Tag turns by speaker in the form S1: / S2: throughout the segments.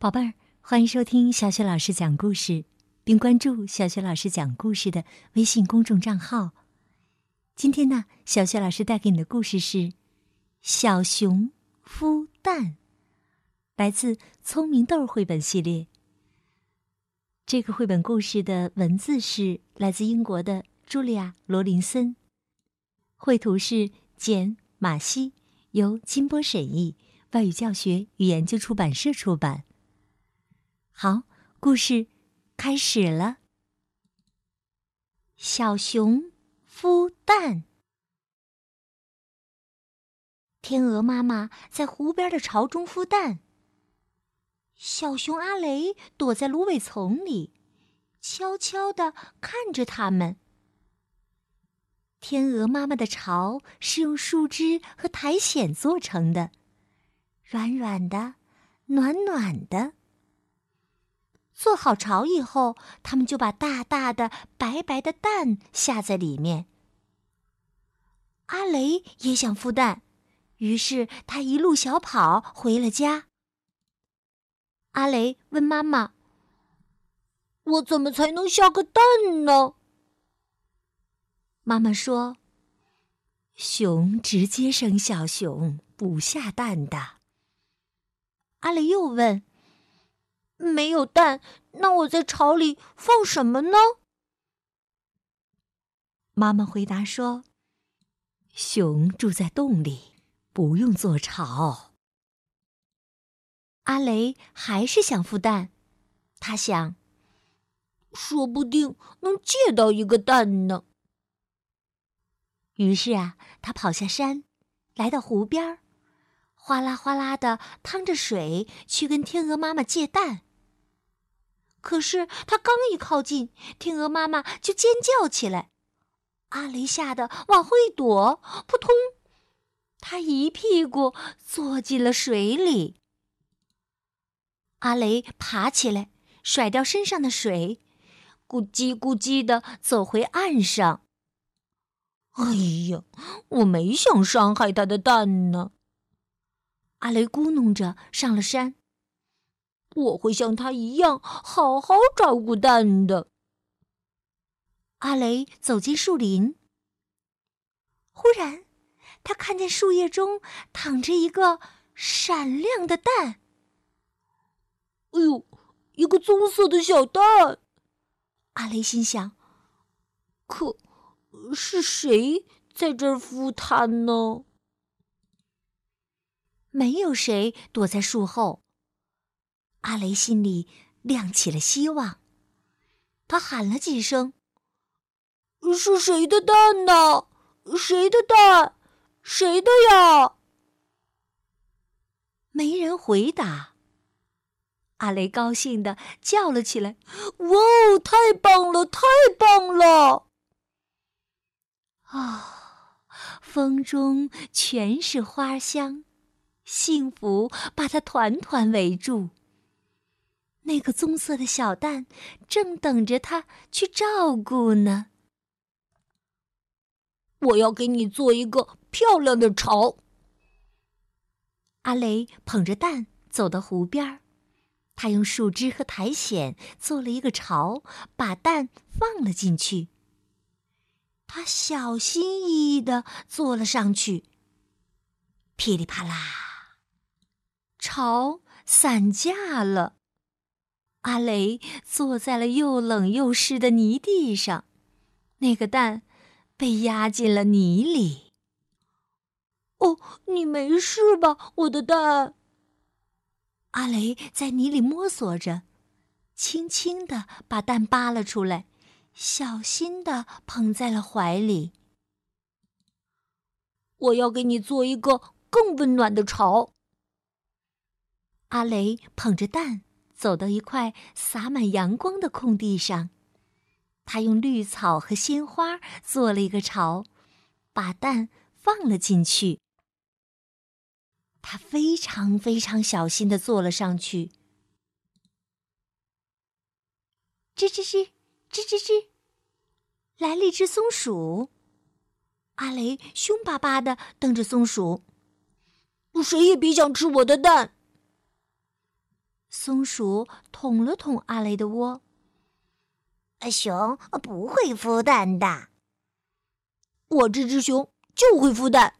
S1: 宝贝儿，欢迎收听小雪老师讲故事，并关注小雪老师讲故事的微信公众账号。今天呢，小雪老师带给你的故事是《小熊孵蛋》，来自《聪明豆》绘本系列。这个绘本故事的文字是来自英国的茱莉亚·罗林森，绘图是简·马西，由金波审译，外语教学与研究出版社出版。好，故事开始了。小熊孵蛋。天鹅妈妈在湖边的巢中孵蛋。小熊阿雷躲在芦苇丛里，悄悄地看着它们。天鹅妈妈的巢是用树枝和苔藓做成的，软软的，暖暖的。做好巢以后，他们就把大大的、白白的蛋下在里面。阿雷也想孵蛋，于是他一路小跑回了家。阿雷问妈妈：“
S2: 我怎么才能下个蛋呢？”
S1: 妈妈说：“熊直接生小熊，不下蛋的。”阿雷又问。
S2: 没有蛋，那我在巢里放什么呢？
S1: 妈妈回答说：“熊住在洞里，不用做巢。”阿雷还是想孵蛋，他想，
S2: 说不定能借到一个蛋呢。
S1: 于是啊，他跑下山，来到湖边，哗啦哗啦的趟着水去跟天鹅妈妈借蛋。可是他刚一靠近，天鹅妈妈就尖叫起来。阿雷吓得往后一躲，扑通，他一屁股坐进了水里。阿雷爬起来，甩掉身上的水，咕叽咕叽的走回岸上。
S2: 哎呀，我没想伤害他的蛋呢。
S1: 阿雷咕哝着上了山。
S2: 我会像他一样好好照顾蛋的。
S1: 阿雷走进树林，忽然，他看见树叶中躺着一个闪亮的蛋。
S2: 哎呦，一个棕色的小蛋！
S1: 阿雷心想：
S2: 可是谁在这儿孵它呢？
S1: 没有谁躲在树后。阿雷心里亮起了希望，他喊了几声：“
S2: 是谁的蛋呢？谁的蛋？谁的呀？”
S1: 没人回答。阿雷高兴的叫了起来：“
S2: 哇哦，太棒了，太棒了！”
S1: 啊，风中全是花香，幸福把他团团围住。那个棕色的小蛋正等着他去照顾呢。
S2: 我要给你做一个漂亮的巢。
S1: 阿雷捧着蛋走到湖边儿，他用树枝和苔藓做了一个巢，把蛋放了进去。他小心翼翼的坐了上去。噼里啪啦，巢散架了。阿雷坐在了又冷又湿的泥地上，那个蛋被压进了泥里。
S2: 哦，你没事吧，我的蛋？
S1: 阿雷在泥里摸索着，轻轻地把蛋扒了出来，小心地捧在了怀里。
S2: 我要给你做一个更温暖的巢。
S1: 阿雷捧着蛋。走到一块洒满阳光的空地上，他用绿草和鲜花做了一个巢，把蛋放了进去。他非常非常小心的坐了上去。吱吱吱，吱吱吱，来了一只松鼠。阿雷凶巴巴的瞪着松鼠，
S2: 谁也别想吃我的蛋。
S1: 松鼠捅了捅阿雷的窝。
S3: 熊不会孵蛋的。
S2: 我这只熊就会孵蛋。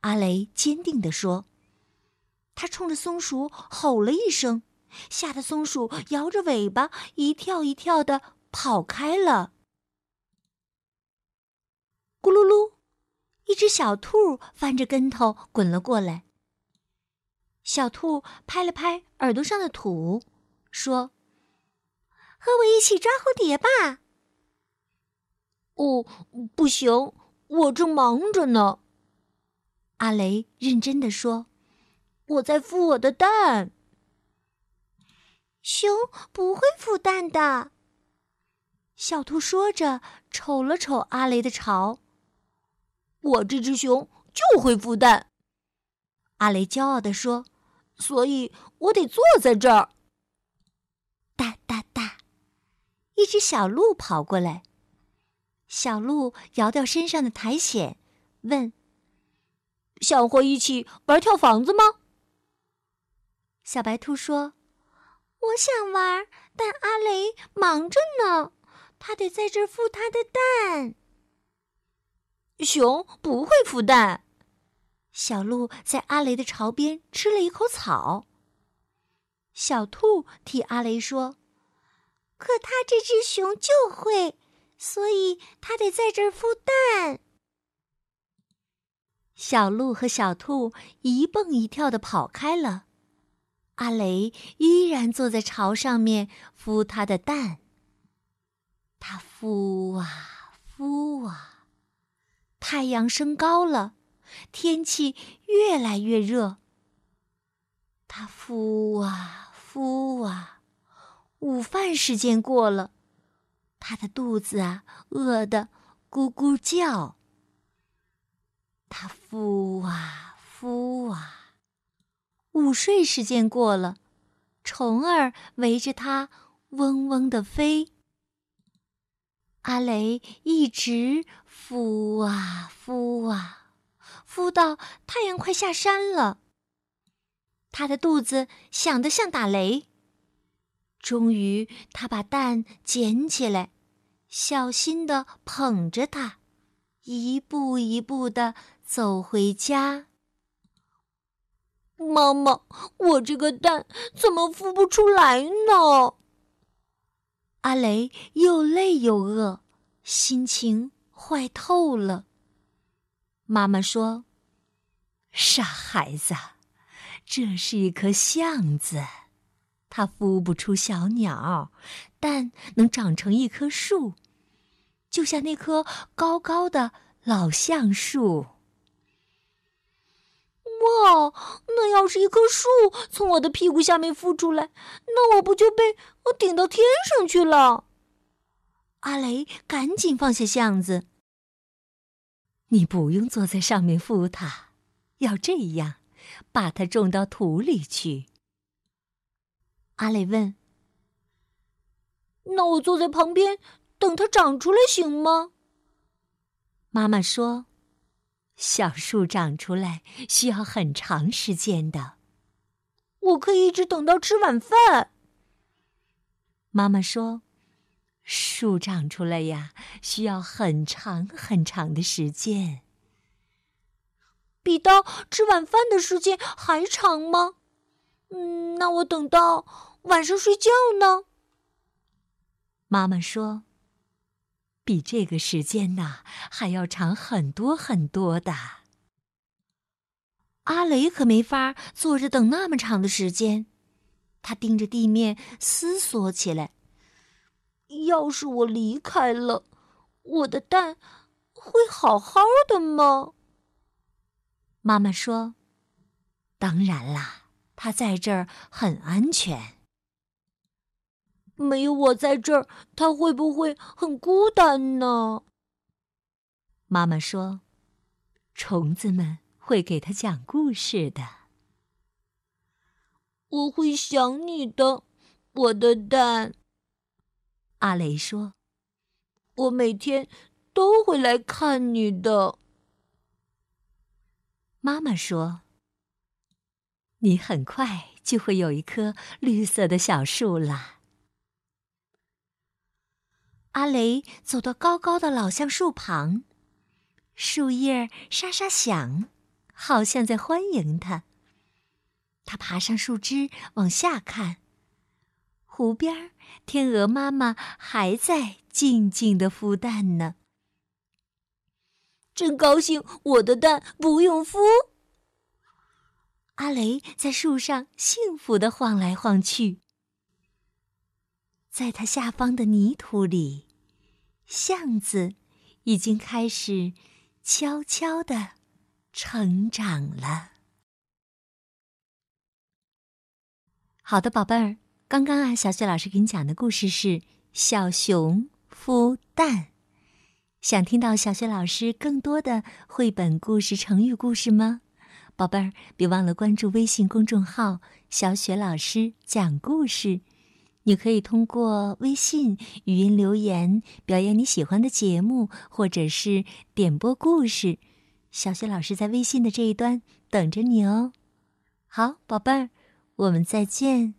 S1: 阿雷坚定地说。他冲着松鼠吼了一声，吓得松鼠摇着尾巴一跳一跳的跑开了。咕噜噜，一只小兔翻着跟头滚了过来。小兔拍了拍耳朵上的土，说：“和我一起抓蝴蝶吧。”“
S2: 哦，不行，我正忙着呢。”
S1: 阿雷认真的说。
S2: 我在孵我的蛋。
S3: 熊不会孵蛋的。
S1: 小兔说着，瞅了瞅阿雷的巢。
S2: 我这只熊就会孵蛋。
S1: 阿雷骄傲地说：“
S2: 所以我得坐在这儿。”
S1: 哒哒哒，一只小鹿跑过来。小鹿摇掉身上的苔藓，问：“
S2: 想和一起玩跳房子吗？”
S1: 小白兔说：“
S3: 我想玩，但阿雷忙着呢，他得在这儿孵他的蛋。”
S2: 熊不会孵蛋。
S1: 小鹿在阿雷的巢边吃了一口草。小兔替阿雷说：“
S3: 可他这只熊就会，所以他得在这儿孵蛋。”
S1: 小鹿和小兔一蹦一跳的跑开了。阿雷依然坐在巢上面孵他的蛋。他孵啊孵啊，太阳升高了，天气越来越热。他孵啊孵啊，午饭时间过了，他的肚子啊饿得咕咕叫。他孵啊孵啊。午睡时间过了，虫儿围着它嗡嗡的飞。阿雷一直孵啊孵啊，孵到太阳快下山了。他的肚子响得像打雷。终于，他把蛋捡起来，小心的捧着它，一步一步的走回家。
S2: 妈妈，我这个蛋怎么孵不出来呢？
S1: 阿雷又累又饿，心情坏透了。妈妈说：“傻孩子，这是一棵橡子，它孵不出小鸟，但能长成一棵树，就像那棵高高的老橡树。”
S2: 哇，那要是一棵树从我的屁股下面孵出来，那我不就被我顶到天上去了？
S1: 阿雷赶紧放下橡子。你不用坐在上面孵它，要这样，把它种到土里去。阿雷问：“
S2: 那我坐在旁边等它长出来行吗？”
S1: 妈妈说。小树长出来需要很长时间的。
S2: 我可以一直等到吃晚饭。
S1: 妈妈说：“树长出来呀，需要很长很长的时间，
S2: 比到吃晚饭的时间还长吗？嗯，那我等到晚上睡觉呢？”
S1: 妈妈说。比这个时间呐还要长很多很多的。阿雷可没法坐着等那么长的时间，他盯着地面思索起来。
S2: 要是我离开了，我的蛋会好好的吗？
S1: 妈妈说：“当然啦，它在这儿很安全。”
S2: 没有我在这儿，他会不会很孤单呢？
S1: 妈妈说：“虫子们会给他讲故事的。”
S2: 我会想你的，我的蛋。
S1: 阿雷说：“
S2: 我每天都会来看你的。”
S1: 妈妈说：“你很快。”就会有一棵绿色的小树了。
S2: 阿雷走到高高的老橡树旁，
S1: 树叶沙沙响，好像在欢迎他。他爬上树枝往下看，湖边天鹅妈妈还在静静的孵蛋呢。
S2: 真高兴，我的蛋不用孵。
S1: 阿雷在树上幸福的晃来晃去，在他下方的泥土里。橡子已经开始悄悄的成长了。好的，宝贝儿，刚刚啊，小雪老师给你讲的故事是《小熊孵蛋》。想听到小雪老师更多的绘本故事、成语故事吗？宝贝儿，别忘了关注微信公众号“小雪老师讲故事”。你可以通过微信语音留言表演你喜欢的节目，或者是点播故事。小雪老师在微信的这一端等着你哦。好，宝贝儿，我们再见。